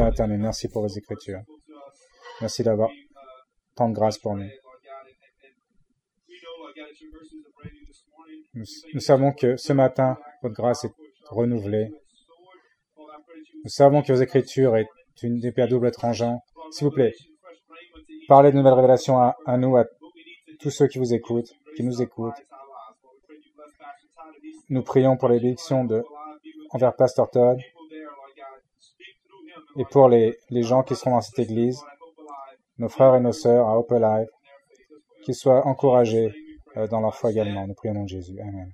Merci pour vos écritures. Merci d'avoir tant de grâce pour nous. Nous, savons que ce matin, votre grâce est renouvelée. Nous savons que vos écritures est une épée à double tranchant. S'il vous plaît, parlez de nouvelles révélations à, nous, à tous ceux qui vous écoutent, qui nous écoutent. Nous prions pour bénédictions de, envers Pasteur Todd et pour les, les gens qui seront dans cette église, nos frères et nos sœurs à Hope Alive, qu'ils soient encouragés euh, dans leur foi également. Nous prions au nom de Jésus. Amen.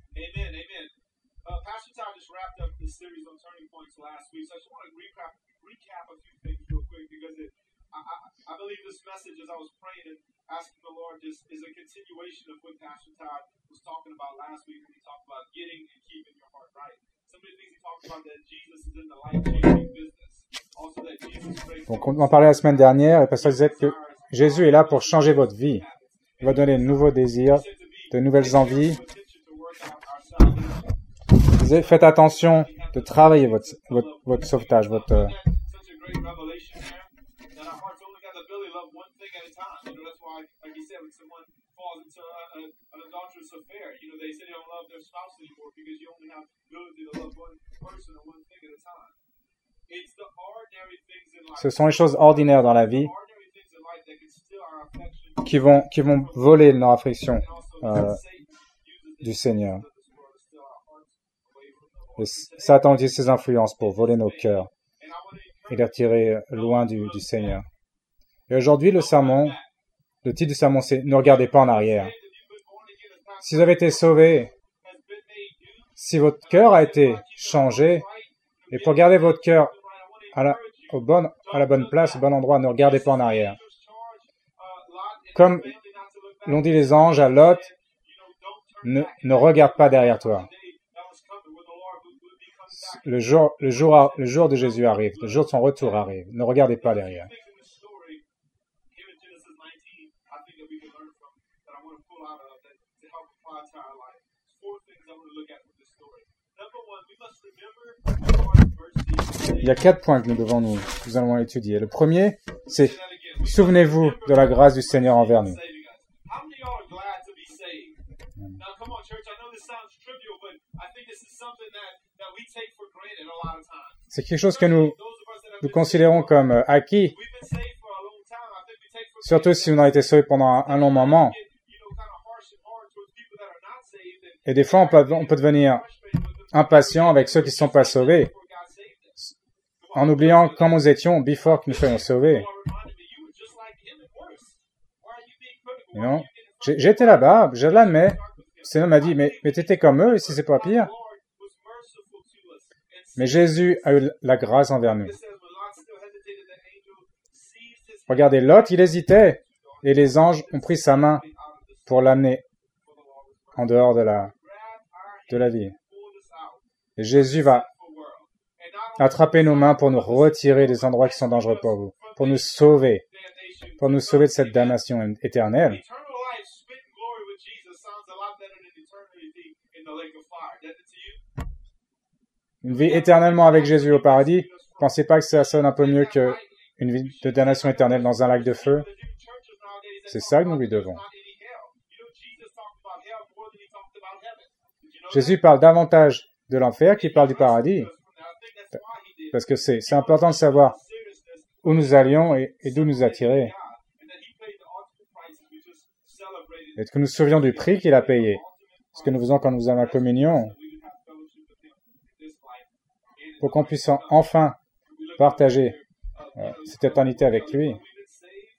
Uh, I believe this message, as I was praying and asking the Lord, just is a continuation of what Pastor Todd was talking about last week when he talked about getting and keeping your heart right. Some of the things he talked about that Jesus is in the life changing business. Donc, on en parlait la semaine dernière et Pasteur disait que Jésus est là pour changer votre vie. Il va donner de nouveaux désirs, de nouvelles envies. Faites attention de travailler votre, votre, votre sauvetage, votre, ce sont les choses ordinaires dans la vie qui vont, qui vont voler leur affection and also euh, du Seigneur. Et Satan utilise ses influences pour voler nos cœurs et les retirer loin du, du Seigneur. Et aujourd'hui, le sermon, le titre du sermon, c'est Ne regardez pas en arrière. Si vous avez été sauvé, si votre cœur a été changé, et pour garder votre cœur à la, à la bonne place, au bon endroit, ne regardez pas en arrière. Comme l'ont dit les anges à Lot, ne, ne regarde pas derrière toi. Le jour, le, jour, le jour de Jésus arrive, le jour de son retour arrive. Ne regardez pas derrière. Il y a quatre points que nous devons nous, nous allons étudier. Le premier, c'est souvenez-vous de la grâce du Seigneur envers nous. C'est quelque chose que nous, nous considérons comme euh, acquis, surtout si on a été sauvé pendant un, un long moment. Et des fois, on peut, on peut devenir impatient avec ceux qui ne sont pas sauvés, en oubliant comment nous étions before que nous soyons sauvés. You know? J'étais là-bas, je l'admets. Seigneur m'a dit, mais, mais t'étais comme eux, si c'est pas pire? Mais Jésus a eu la grâce envers nous. Regardez, Lot, il hésitait, et les anges ont pris sa main pour l'amener en dehors de la, de la vie. Jésus va attraper nos mains pour nous retirer des endroits qui sont dangereux pour vous, pour nous sauver, pour nous sauver de cette damnation éternelle. Une vie éternellement avec Jésus au paradis, pensez pas que ça sonne un peu mieux que une vie de damnation éternelle dans un lac de feu? C'est ça que nous lui devons. Jésus parle davantage de l'enfer qu'il parle du paradis, parce que c'est important de savoir où nous allions et, d'où nous attirer, et que nous du prix qu'il a payé. Ce que nous faisons quand nous faisons la communion, pour qu'on puisse en- enfin partager euh, cette éternité avec lui. We've been saved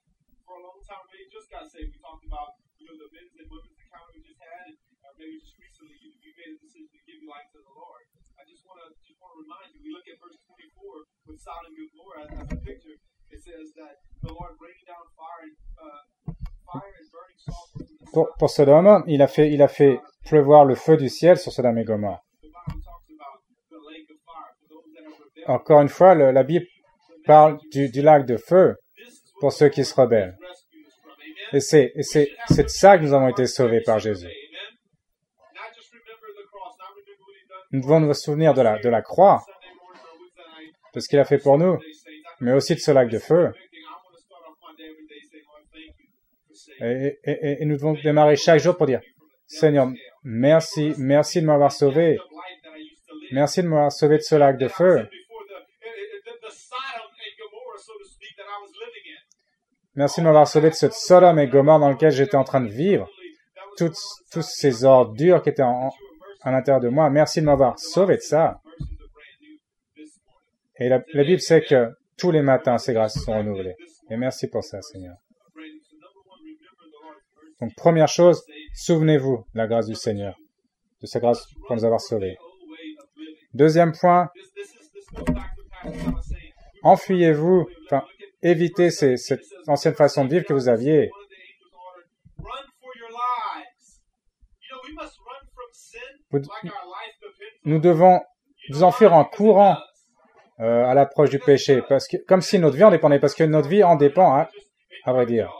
for a long time. Maybe just got saved. We talked about you know the men's and women's encounter we just had, and uh, maybe just recently you, you made a decision to give your life to the Lord. I just want to just want to remind you. We look at verse 24 with Sodom and Gomorrah as, as a picture. It says that the Lord rained down fire and uh, fire and burning sulfur from the Pour, pour Sodome, il a fait, il a fait pleuvoir le feu du ciel sur Sodome et rebelled. Encore une fois, le- la Bible parle du, du lac de feu pour ceux qui se rebellent. Et c'est de ça que nous avons été sauvés par Jésus. Amen. Not just remember the cross, not remember what he done Nous devons nous souvenir de la, croix, de ce qu'il a fait pour nous. Mais aussi de ce lac de feu. Et, nous devons démarrer chaque jour pour dire, Seigneur, merci, merci de m'avoir sauvé. Merci de m'avoir sauvé de ce lac de feu. Merci de m'avoir sauvé de ce Sodome et Gomorre dans lequel j'étais en train de vivre. Toutes, tous ces ordures qui étaient en- à l'intérieur de moi. Merci de m'avoir sauvé de ça. Et la, Bible sait que tous les matins, ces grâces sont renouvelées. Et merci pour ça, Seigneur. Donc, première chose, souvenez-vous de la grâce du Seigneur, de sa grâce pour nous avoir sauvés. Deuxième point, enfuyez-vous, enfin, évitez cette ancienne façon de vivre que vous aviez. One of the angels ordered, run for your lives. You know, we must run from sin Vous- like our life depends on Nous devons nous enfuir en courant euh, à l'approche du péché, parce que comme si notre vie en dépendait, parce que notre vie en dépend, hein, à vrai dire.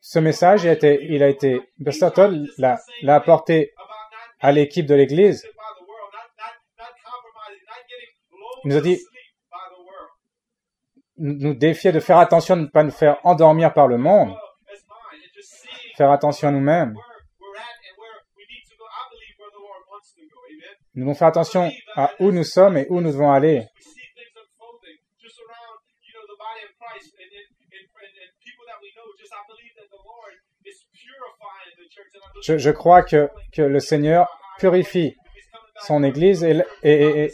Ce message il a été, Todd l'a, apporté à l'équipe de l'Église. Il nous a dit- nous défier de faire attention de ne pas nous faire endormir par le monde, faire attention à nous-mêmes. Nous devons faire attention à où nous sommes et où nous devons aller. Je, crois que, que le Seigneur purifie son Église et-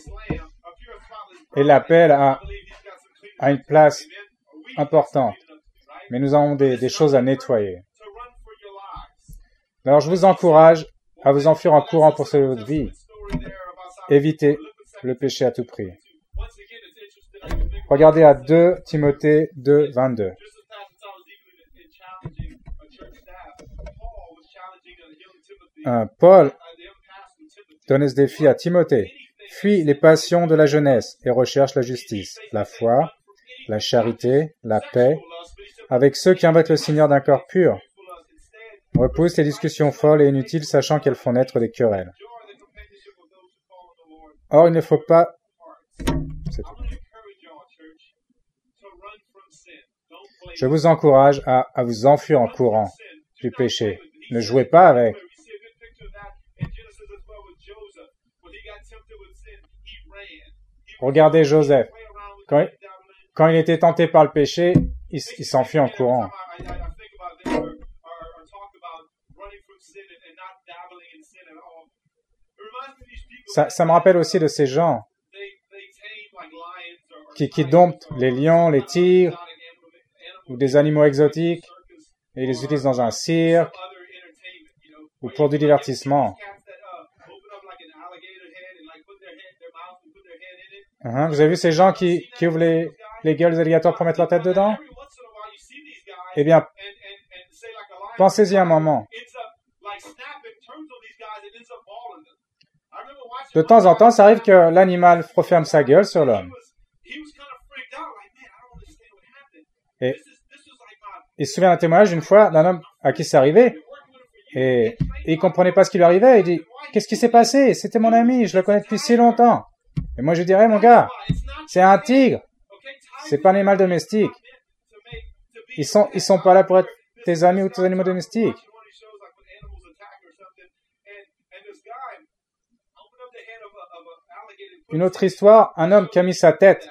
l'appelle I à, à une place importante. Mais nous avons des, des choses à nettoyer. Alors je vous encourage à vous enfuir en courant pour sauver votre vie. Évitez le péché à tout prix. Regardez à 2 Timothée 2, 22. just as Pastor Todd was even in, in challenging a church staff, Paul donne ce défi à Timothée. Fuis les passions de la jeunesse et recherche la justice, la foi, la charité, la paix, avec ceux qui invoquent le Seigneur d'un corps pur. Repousse les discussions folles et inutiles, sachant qu'elles font naître des querelles. Or, il ne faut pas... Je vous encourage à, à vous enfuir en courant du péché. Ne jouez pas avec. We see a good picture of that in Genesis as well with Joseph. When he got tempted with sin, he ran. He Regardez Joseph. Quand, il était tenté par le péché, il, s'enfuit en courant. Ça, me rappelle aussi de ces gens qui, qui domptent les lions, les tigres ou des animaux exotiques et ils les utilisent dans un cirque ou pour du divertissement. these cats that, uh, open up like an alligator head and, like, put their head- their mouth and put their Hein, Vous avez vu ces gens qui, ouvrent les, les gueules des alligators pour mettre leur tête dedans? Eh bien, pensez-y un moment. De temps en temps, ça arrive que l'animal referme sa gueule sur l'homme. Et il se souvient d'un témoignage d'une fois d'un homme à qui c'est arrivé et, et il comprenait pas ce qui lui arrivait. Il dit, qu'est-ce qui s'est passé? C'était mon ami, je le connais depuis si longtemps. Et moi, je dirais, mon gars, c'est un tigre. C'est pas un animal domestique. Ils sont, ils sont pas là pour être tes amis ou tes animaux domestiques. Une autre histoire, un homme qui a mis sa tête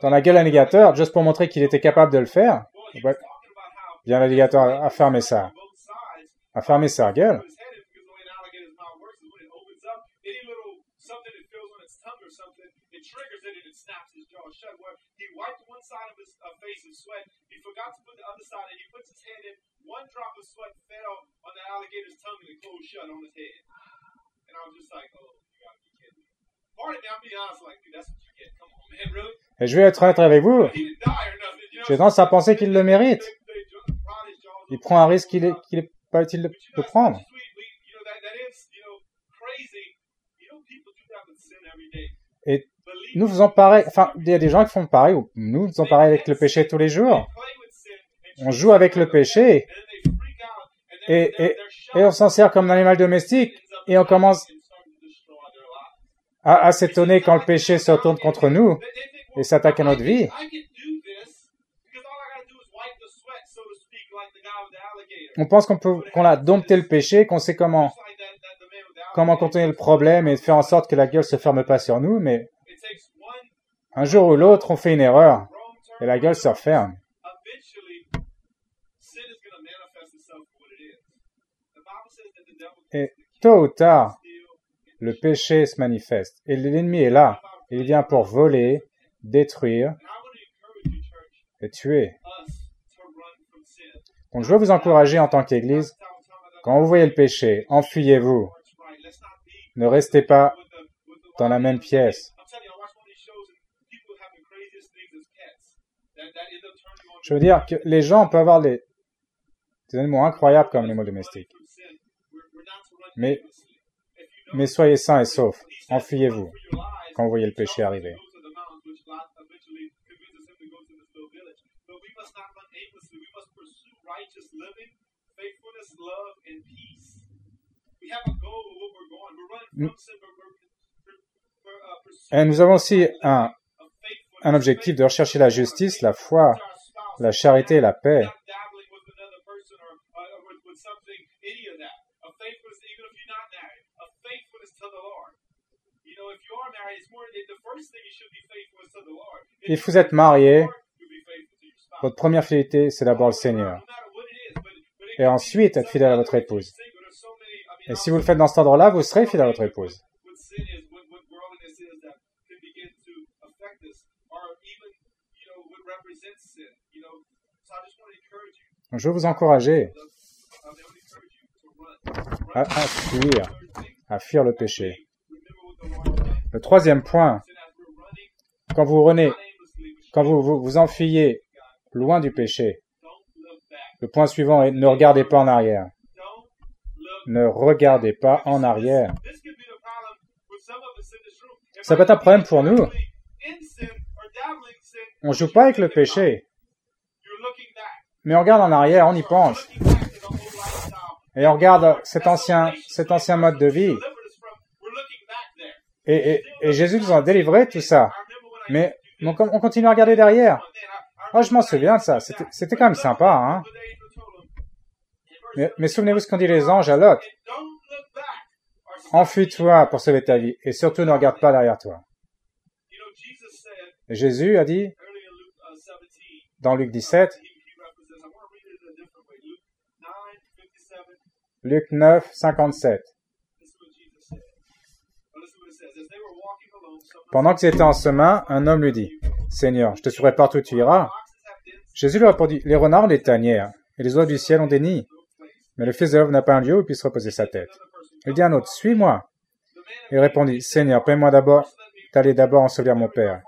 dans la gueule alligator juste pour montrer qu'il était capable de le faire. about how Bien l'alligator a fermé sides a fermé sa gueule. put his head in because the way an alligator's mouth works is when it opens up, any little something it feels on its tongue or something, it triggers it and it snaps his jaw shut. Where he wiped one side of his uh, face in sweat, he forgot to put the other side in. He puts his hand in, one drop of sweat fell on the alligator's tongue and it closed shut on his head. And I was just like, oh, you gotta be kidding me. Pardon me, I'm being honest, like, dude, that's what you get. Come on, man, really? Et je vais être honnête avec vous. J'ai tendance à penser qu'il le mérite. Il prend un risque qu'il est, qu'il est pas utile de, de prendre. Et nous faisons pareil. Enfin, il y a des gens qui font pareil. ou Nous faisons pareil avec le péché tous les jours. On joue avec le péché et, et, et on s'en sert comme un animal domestique et on commence à, à s'étonner quand le péché se retourne contre nous et s'attaque à notre vie. On pense qu'on peut, qu'on a dompté le péché, qu'on sait comment, comment contenir le problème et faire en sorte que la gueule se ferme pas sur nous, mais un jour ou l'autre, on fait une erreur et la gueule se referme. Et tôt ou tard, le péché se manifeste et l'ennemi est là. Il vient pour voler, détruire et tuer. Donc je veux vous encourager en tant qu'Église, quand vous voyez le péché, enfuyez-vous. Ne restez pas dans la même pièce. Je veux dire que les gens peuvent avoir des, animaux incroyables comme les animaux domestiques. Mais, mais soyez sains et saufs. Enfuyez-vous quand vous voyez le péché arriver. Et nous avons aussi un, un objectif de rechercher la justice, la foi, la charité et la paix. Et vous êtes marié, votre première fidélité, c'est d'abord le Seigneur. Et ensuite, être fidèle à votre épouse. Et si vous le faites dans cet ordre-là, vous serez fidèle à votre épouse. Donc, je veux vous encourager à, fuir, à fuir le péché. Le troisième point, quand vous renez, quand vous vous, enfuyez loin du péché, le point suivant est ne regardez pas en arrière. Ne regardez pas en arrière. Ça peut être un problème pour nous. On joue pas avec le péché. Mais on regarde en arrière, on y pense. Et on regarde cet ancien, cet ancien mode de vie. Et, Jésus nous a délivré tout ça. Mais on, on continue à regarder derrière. Oh, je m'en souviens de ça. C'était quand même sympa, hein. Mais, souvenez-vous ce qu'ont dit les anges à Lot. Enfuis-toi pour sauver ta vie. Et surtout, ne regarde pas derrière toi. Jésus a dit, dans Luc 17, Luc 9, 57. Pendant qu'ils étaient en chemin, un homme lui dit, Seigneur, je te suivrai partout où tu iras. Jésus lui répondit, les renards ont des tanières, et les oiseaux du ciel ont des nids. Mais le Fils de l'homme n'a pas un lieu où il puisse reposer sa tête. Il dit à un autre, suis-moi. Il répondit, Seigneur, paie-moi d'abord d'aller d'abord ensevelir mon Père.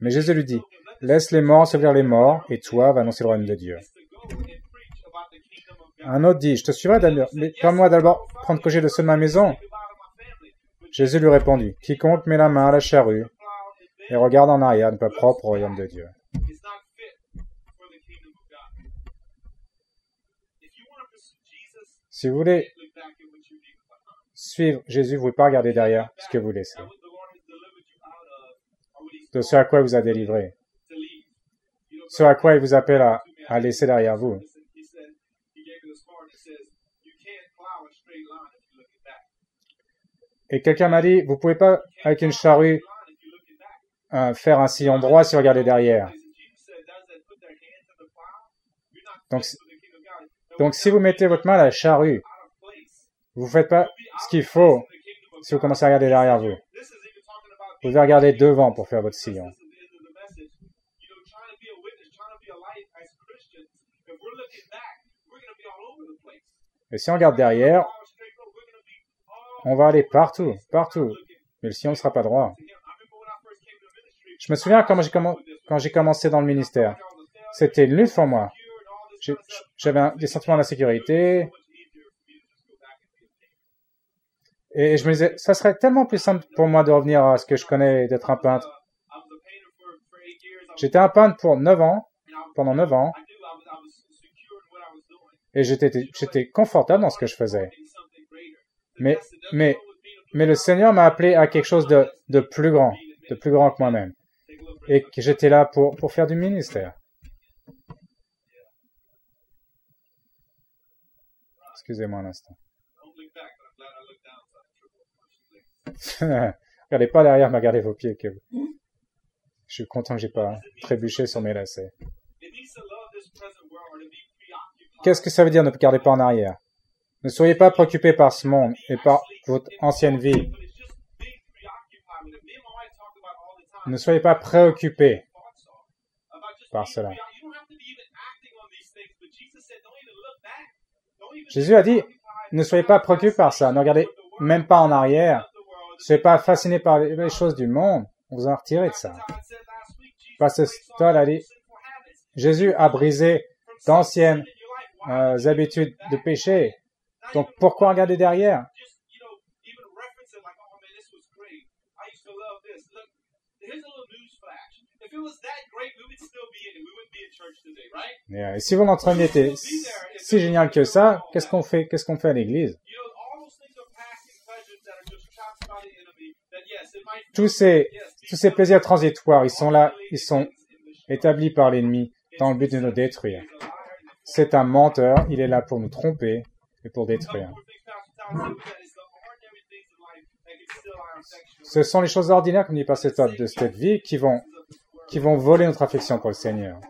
Mais Jésus lui dit, laisse les morts ensevelir les morts, et toi, va annoncer le royaume de Dieu. Un autre dit, je te suivrai d'ailleurs, mais permets-moi d'abord prendre congé de ceux de ma maison. Jésus lui répondit, quiconque met la main à la charrue et regarde en arrière n'est pas propre au royaume de Dieu. Si vous voulez suivre Jésus, vous ne pouvez pas regarder derrière ce que vous laissez. De ce à quoi il vous a délivré. Ce à quoi il vous appelle à laisser derrière vous. Et quelqu'un m'a dit, vous pouvez pas, avec une charrue, euh, faire un sillon droit si vous regardez derrière. Donc, donc, si vous mettez votre main à la charrue, vous ne faites pas ce qu'il faut si vous commencez à regarder derrière vous. Vous devez regarder devant pour faire votre sillon. Et si on regarde derrière, on va aller partout, partout. Mais le sillon ne sera pas droit. Je me souviens quand j'ai commencé dans le ministère. C'était une lutte pour moi. J'avais des sentiments d'insécurité. Et je me disais, ça serait tellement plus simple pour moi de revenir à ce que je connais, d'être un peintre. J'étais un peintre pour 9 ans, pendant 9 ans, et j'étais confortable dans ce que je faisais. Mais, mais, mais le Seigneur m'a appelé à quelque chose de, de plus grand, de plus grand que moi-même. Et que j'étais là pour, pour faire du ministère. Excusez-moi un instant. Regardez pas derrière, mais regardez vos pieds. Que... Je suis content que j'ai pas trébuché sur mes lacets. Qu'est-ce que ça veut dire ne regardez pas en arrière? Ne soyez pas préoccupés par ce monde et par votre ancienne vie. Ne soyez pas préoccupés par cela. Jésus a dit, ne soyez pas préoccupés par ça. Ne regardez même pas en arrière. Ne soyez pas fascinés par les choses du monde. On vous en retirez de ça. All Stoll a dit. Jésus a brisé d'anciennes euh, habitudes de péché. Donc pourquoi regarder derrière? Et, si votre entraînement était si génial que ça, qu'est-ce qu'on fait Qu'est-ce qu'on fait à l'église? Tous ces tous ces plaisirs transitoires, ils sont là, ils sont établis par l'ennemi dans le but de nous détruire. C'est un menteur, il est là pour nous tromper et pour détruire. Ce sont les choses ordinaires, comme dit Pasteur Todd, de cette vie qui vont, qui vont voler notre affection pour le Seigneur.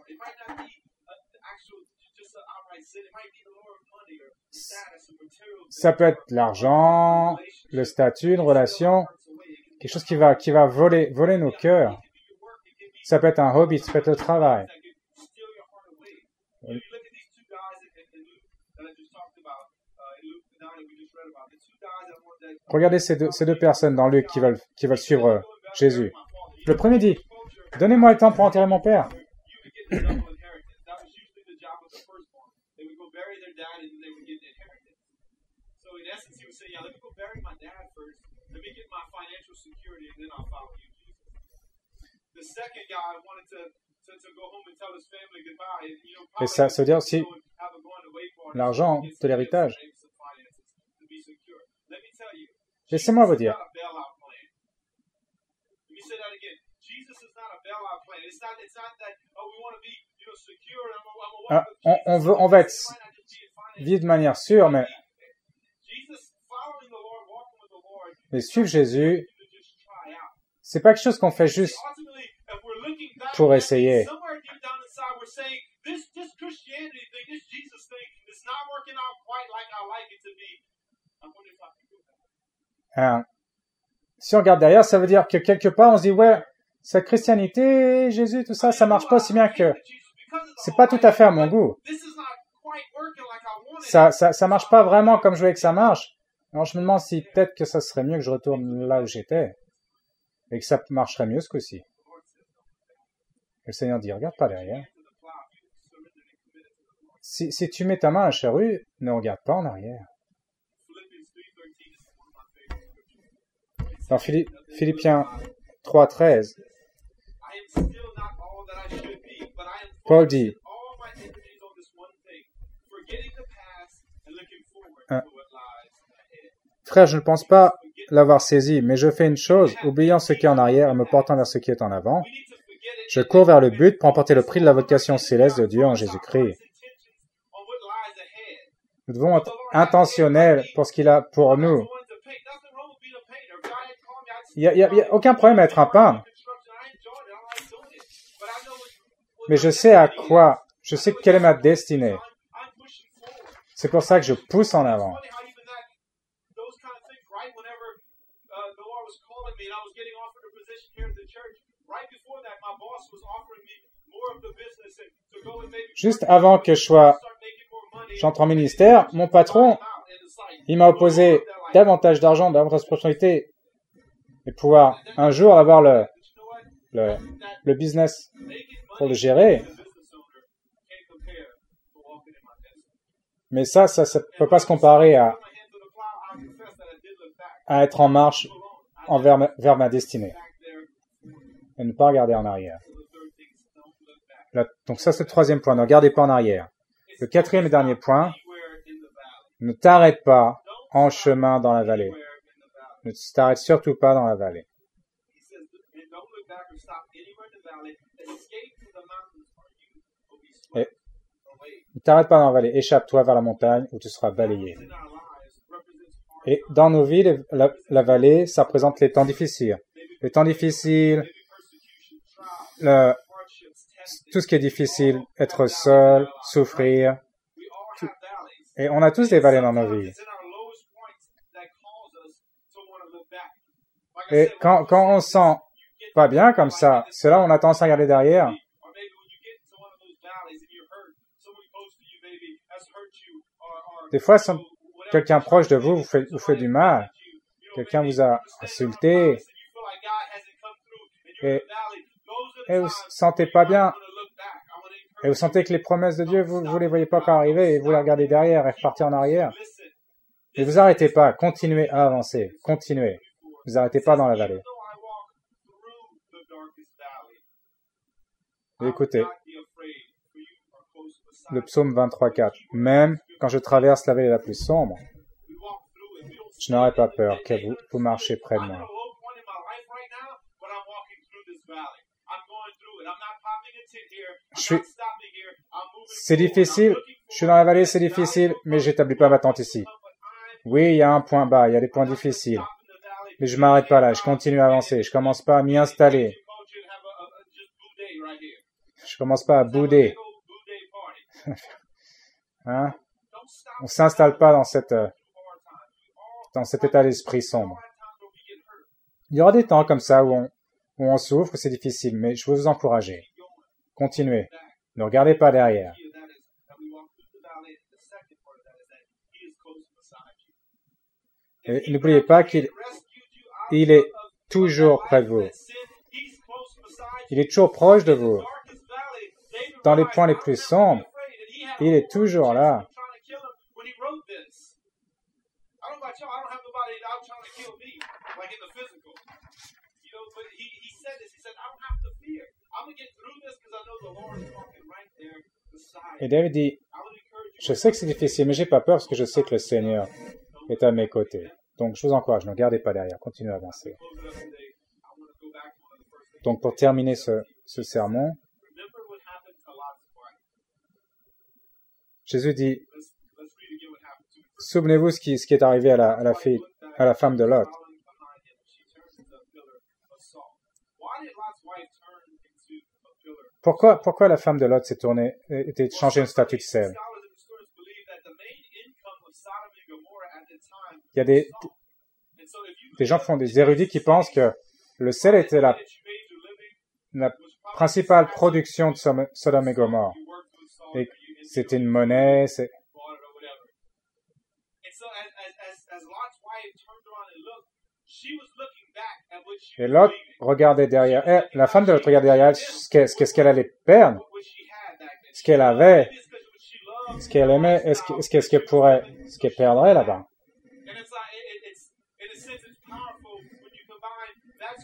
Ça peut être l'argent, le statut, une relation, quelque chose qui va, qui va voler, voler nos cœurs. Ça peut être un hobby, ça peut être le travail. Regardez ces deux, personnes dans Luc qui veulent, qui veulent suivre euh, Jésus. Le premier dit, donnez-moi le temps pour enterrer mon père. Et ça, veut dire aussi l'argent de l'héritage. get some finances to be secure. Let me tell you, Laissez-moi vous dire, Ah, on, veut, on va être vivre de manière sûre, mais, mais suivre Jésus, c'est pas quelque chose qu'on fait juste Pour essayer. Hein. Si on regarde derrière, ça veut dire que quelque part, on se dit, ouais, cette chrétienté, Jésus, tout ça, ça marche pas aussi bien que, c'est pas tout à fait à mon goût. Ça, ça, ça marche pas vraiment comme je voulais que ça marche. Alors je me demande si peut-être que ça serait mieux que je retourne là où j'étais. Et que ça marcherait mieux ce coup-ci. Le Seigneur dit, regarde pas derrière. Si, si tu mets ta main à la charrue, ne regarde pas en arrière. Forward Hein. to what lies ahead. Frère, je ne pense pas l'avoir saisi, mais je fais une chose, oubliant ce qui est en arrière et me portant vers ce qui est en avant. Je cours vers le but pour emporter le prix de la vocation céleste de Dieu en Jésus-Christ. Nous devons être intentionnels pour ce qu'il a pour nous. Il n'y a, aucun problème à être un what mais je sais à quoi, je sais quelle est ma destinée. C'est pour ça que je pousse en avant. Juste avant que je sois, j'entre en ministère, mon patron, il m'a opposé davantage d'argent, davantage de propriété, et pouvoir un jour avoir le, le, le business pour le gérer. Mais ça, ça ne peut pas se comparer à, à être en marche envers ma, vers ma destinée et ne pas regarder en arrière. Donc ça, c'est le troisième point. Ne regardez pas en arrière. Le quatrième et dernier point, ne t'arrête pas en chemin dans la vallée. Ne t'arrête surtout pas dans la vallée. Et ne t'arrête pas dans la vallée. Échappe-toi vers la montagne où tu seras balayé. Et dans nos vies, la, la vallée, ça représente les temps difficiles. Les temps difficiles, le, tout ce qui est difficile, être seul, souffrir. tout- Et on a tous des vallées dans nos vies. Et quand, quand on se sent pas bien comme ça, c'est là où on a tendance à regarder derrière. Des fois, quelqu'un proche de vous vous fait, vous fait du mal. Quelqu'un vous a insulté. Et, vous sentez pas bien. Et vous sentez que les promesses de Dieu, vous, vous les voyez pas encore arriver et vous les regardez derrière et repartez en arrière. Et vous arrêtez pas. Continuez à avancer. Continuez. Vous arrêtez pas dans la vallée. Et écoutez, le psaume 23.4. Même quand je traverse la vallée la plus sombre, je n'aurai pas peur car vous, vous marchez près de moi. Je suis, c'est difficile. Je suis dans la vallée, c'est difficile, mais j'établis pas ma tente ici. Oui, il y a un point bas, il y a des points difficiles. Mais je m'arrête pas là, je continue à avancer. Je commence pas à m'y installer. Je commence pas à bouder. Hein? On s'installe pas dans cette, euh, dans cet état d'esprit sombre. Il y aura des temps comme ça où on, où on souffre, c'est difficile, mais je veux vous encourager. Continuez. Ne regardez pas derrière. Et n'oubliez pas qu'il il est toujours près de vous. Il est toujours proche de vous. Dans les points les plus sombres, il est toujours là. Et David dit, je sais que c'est difficile, mais j'ai pas peur parce que je sais que le Seigneur est à mes côtés. Donc je vous encourage, ne gardez pas derrière, continuez à avancer. Donc pour terminer ce, sermon, Jésus dit, souvenez-vous ce qui, est arrivé à la, fille, à la femme de Lot. Pourquoi, la femme de Lot s'est tournée, était changée une statue de sel? Il y a des, des gens font des érudits qui pensent que le sel était la, principale production de Sodome et Gomorre. Et c'était une monnaie, c'est, et l'autre regardait derrière elle, la femme de l'autre regardait derrière elle ce qu'elle ce qu'elle allait perdre, ce qu'elle avait, ce qu'elle aimait, est-ce que- est-ce qu'elle ce qu'elle pourrait, ce qu'elle perdrait là-bas.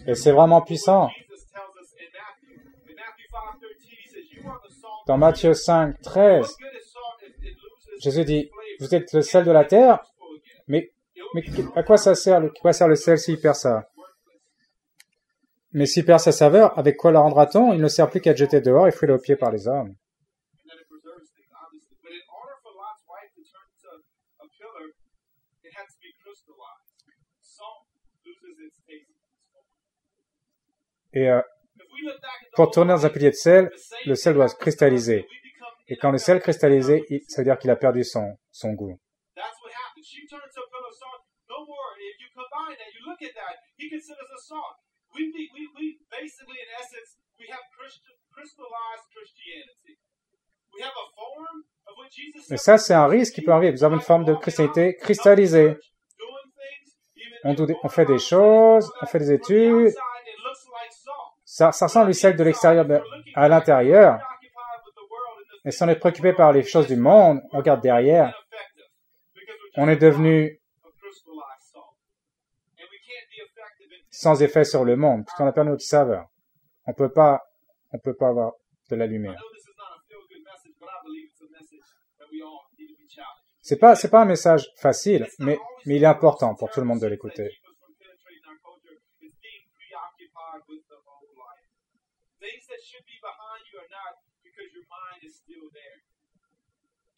Et c'est vraiment puissant. Dans Matthieu 5, 13, Jésus dit, vous êtes le sel de la terre, mais, mais à quoi ça sert, le- à quoi sert le sel s'il perd ça Mais s'il perd sa saveur, avec quoi la rendra-t-on? Il ne sert plus qu'à être jeté dehors et foulé aux pieds par les hommes. Et pour tourner dans un pilier de sel, le sel doit se cristalliser. Et quand le sel cristallisé, ça veut dire qu'il a perdu son, goût. Said. ça, c'est un risque qui peut arriver. Vous avez une forme de christianité cristallisée. On fait des choses, on fait des études. outside, it looks like salt. Ça, ça ressemble au sel de l'extérieur à l'intérieur. Et si on est préoccupé par les choses du monde, on regarde derrière. On est devenu sans effet sur le monde, puisqu'on a perdu notre saveur. On on peut pas avoir de la lumière. C'est pas, pas un message facile, mais il est important pour tout le monde de l'écouter. It's being preoccupied with the whole life. Things that should be behind you are not because your mind is still there. Even though you're not in it, if your mind's in it, it's just like you're still there. Amen. That's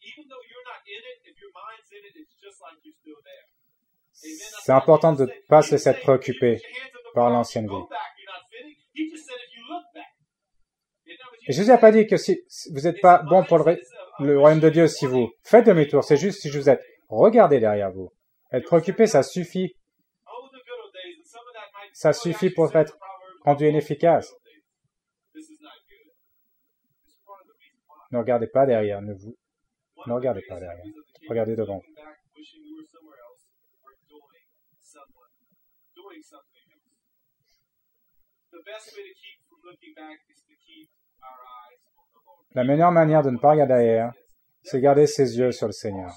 C'est important de ne pas se laisser préoccuper "You put your hands on the par l'ancienne vie. back, you're not fitting." He just said if you look back. You know, but Et Jésus n'a pas dit que si vous n'êtes pas bon pour le, le royaume de Dieu si vous faites demi-tour, c'est juste si vous êtes regardez derrière vous. Être préoccupé, ça suffit, Oh, ça suffit pour être rendu "Oh, the inefficace. good old days." This is not good. It's part of the reason why. Ne regardez pas derrière, ne vous, ne regardez pas derrière. Regardez devant. La meilleure manière de ne pas regarder derrière, c'est garder ses yeux sur le Seigneur.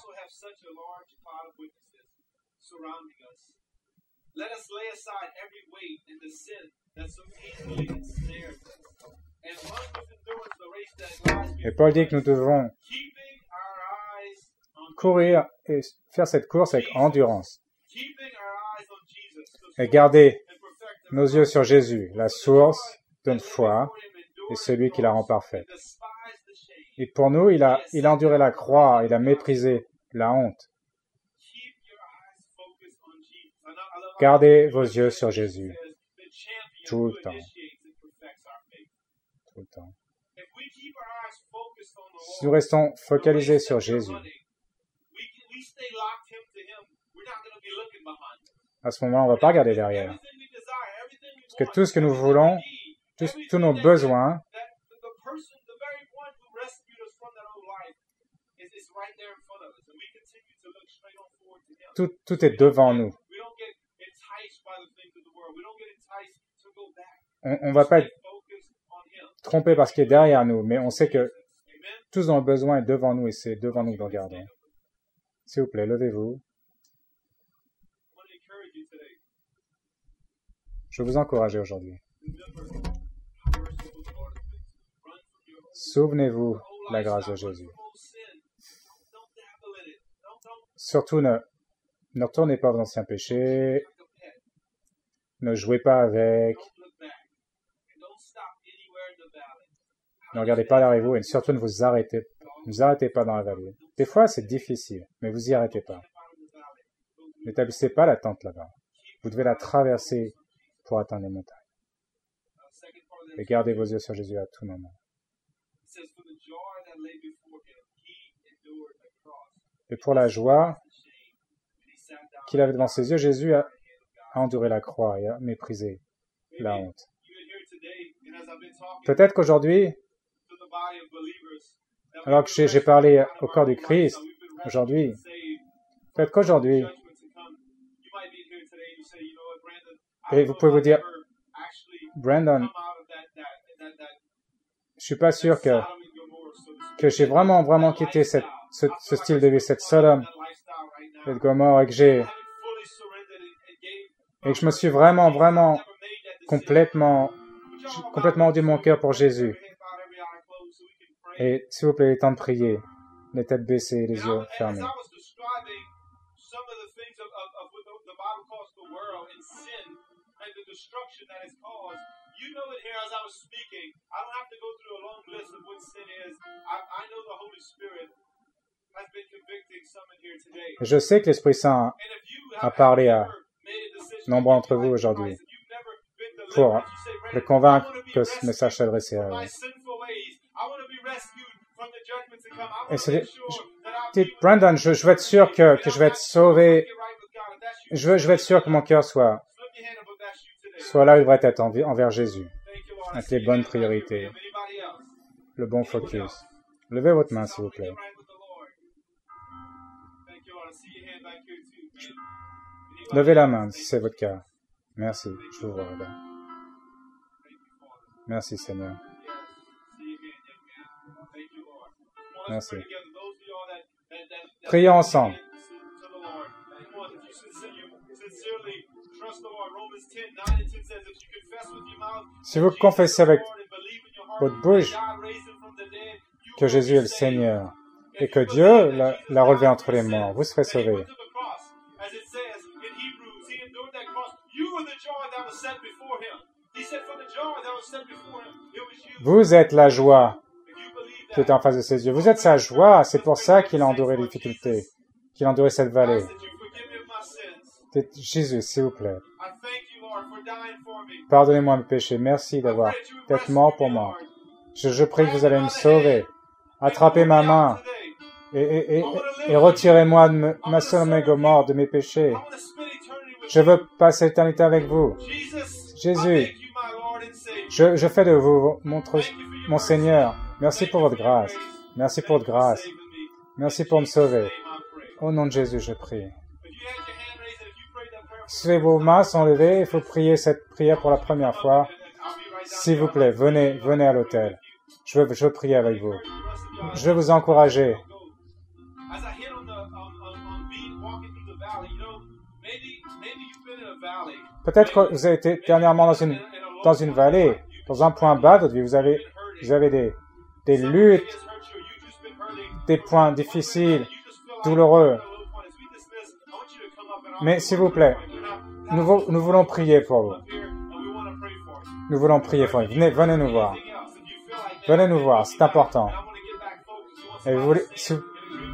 Et Paul dit que us, nous devons keeping our eyes on courir et faire cette course avec endurance. Et garder nos yeux sur Jésus, la source de notre foi et celui qui la rend parfaite. Et pour nous, il a, il a enduré la croix, il a méprisé la honte. Gardez vos yeux sur Jésus. tout le temps. tout le temps. Si nous restons focalisés sur Jésus, à ce moment, on ne va pas regarder derrière. Parce que tout ce que nous voulons, tous, nos besoins, tout, tout est devant nous. On ne va pas être trompé par ce qui est derrière nous, mais on sait que Amen. tous nos besoins est devant nous et c'est devant nous que nous regardons. S'il vous plaît, levez-vous. Je vous encourager aujourd'hui. Souvenez-vous de la grâce de Jésus. Surtout, ne, ne retournez pas aux anciens péchés, ne jouez pas avec, ne regardez pas derrière vous et surtout ne vous arrêtez, ne vous arrêtez pas dans la vallée. Des fois, c'est difficile, mais vous y arrêtez pas. N'établissez pas la tente là-bas. Vous devez la traverser pour atteindre les montagnes. Et gardez vos yeux sur Jésus à tout moment. Et pour la joie qu'il avait devant ses yeux, Jésus a, enduré la croix et a méprisé la honte. Peut-être qu'aujourd'hui, alors que j'ai parlé au corps du Christ, aujourd'hui, peut-être qu'aujourd'hui, Et vous pouvez vous dire, Brandon, je suis pas sûr que, que j'ai vraiment, vraiment quitté cette, ce, ce style de vie, cette Sodome cette Gomorre et que j'ai, et que je me suis vraiment, vraiment complètement, complètement rendu mon cœur pour Jésus. Et s'il vous plaît, il est temps de prier, les têtes baissées, les yeux fermés. I was describing some of the things of, of, of what the, the Bible calls the world and sin and the destruction that it's caused, you know it here as I was speaking. I don't have to go through a long list of what sin is. I, I know the Holy Spirit has been convicting some in here today. Je sais que l'Esprit Saint a parlé à nombre d'entre vous aujourd'hui pour you say, le "Brandon, convaincre que ce message s'adressait à from Brandon, je, je veux être sûr que, je vais être sauvé, je veux, je veux être sûr que mon cœur soit, soit là où il devrait être envers Jésus, avec les bonnes priorités, le bon focus. Levez votre main, s'il vous plaît. Levez la main si c'est votre cas. Merci, je vous vois. Merci Seigneur. 9 and 10 Si vous confessez avec votre bouche que Jésus est le Seigneur et que Dieu l'a- l'a relevé entre les morts, vous serez sauvés. Vous êtes la joie qui est en face de ses yeux. Vous êtes sa joie. C'est pour ça qu'il a enduré les difficultés, qu'il a enduré cette vallée. Jésus, s'il vous plaît, pardonnez-moi mes péchés. Merci d'avoir d'être mort pour moi. Je, je prie que vous allez me sauver. Attrapez ma main et, et, et, et retirez-moi de me- ma mort de mes péchés. Je veux passer l'éternité avec vous. Jésus, je, je fais de vous mon, mon Seigneur. Merci pour votre grâce. Merci pour votre grâce. Merci pour me sauver. Au nom de Jésus, je prie. Si vos mains sont levées, il faut prier cette prière pour la première fois. S'il vous plaît, venez, venez à l'hôtel. Je veux, je prier avec vous. Je veux vous encourager. Peut-être que vous avez été dernièrement dans une, dans une vallée, dans un point bas de votre vie. Vous avez, vous avez des, des luttes, des points difficiles, douloureux. Mais s'il vous plaît, nous, vou- nous voulons prier pour vous. Nous voulons prier pour vous. Venez, venez nous voir. Venez nous voir, c'est important. Et vous si vous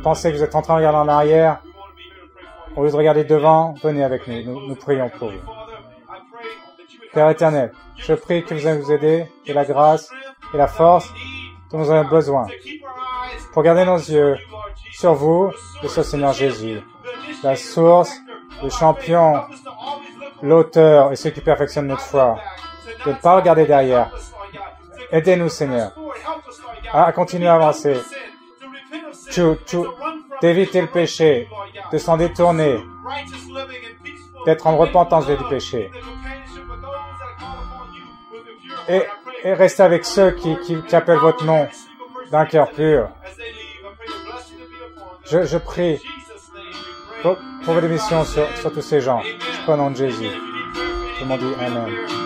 pensez que vous êtes en train de regarder en arrière, au lieu de regarder devant, venez avec nous. Nous, nous prions pour vous. Père éternel, je prie que vous allez nous aider et la grâce et la force dont nous avons besoin pour garder nos yeux sur vous et sur le Seigneur Jésus, la source, le champion, l'auteur et celui qui perfectionne notre foi. De ne pas regarder derrière. Aidez-nous, Seigneur, à continuer à avancer, d'éviter le péché, de s'en détourner, d'être en repentance du péché. Et restez avec ceux qui, appellent votre nom d'un cœur pur. Je, prie pour, pour vos démissions sur, sur tous ces gens. Je prie au nom de Jésus. Tout le monde dit Amen.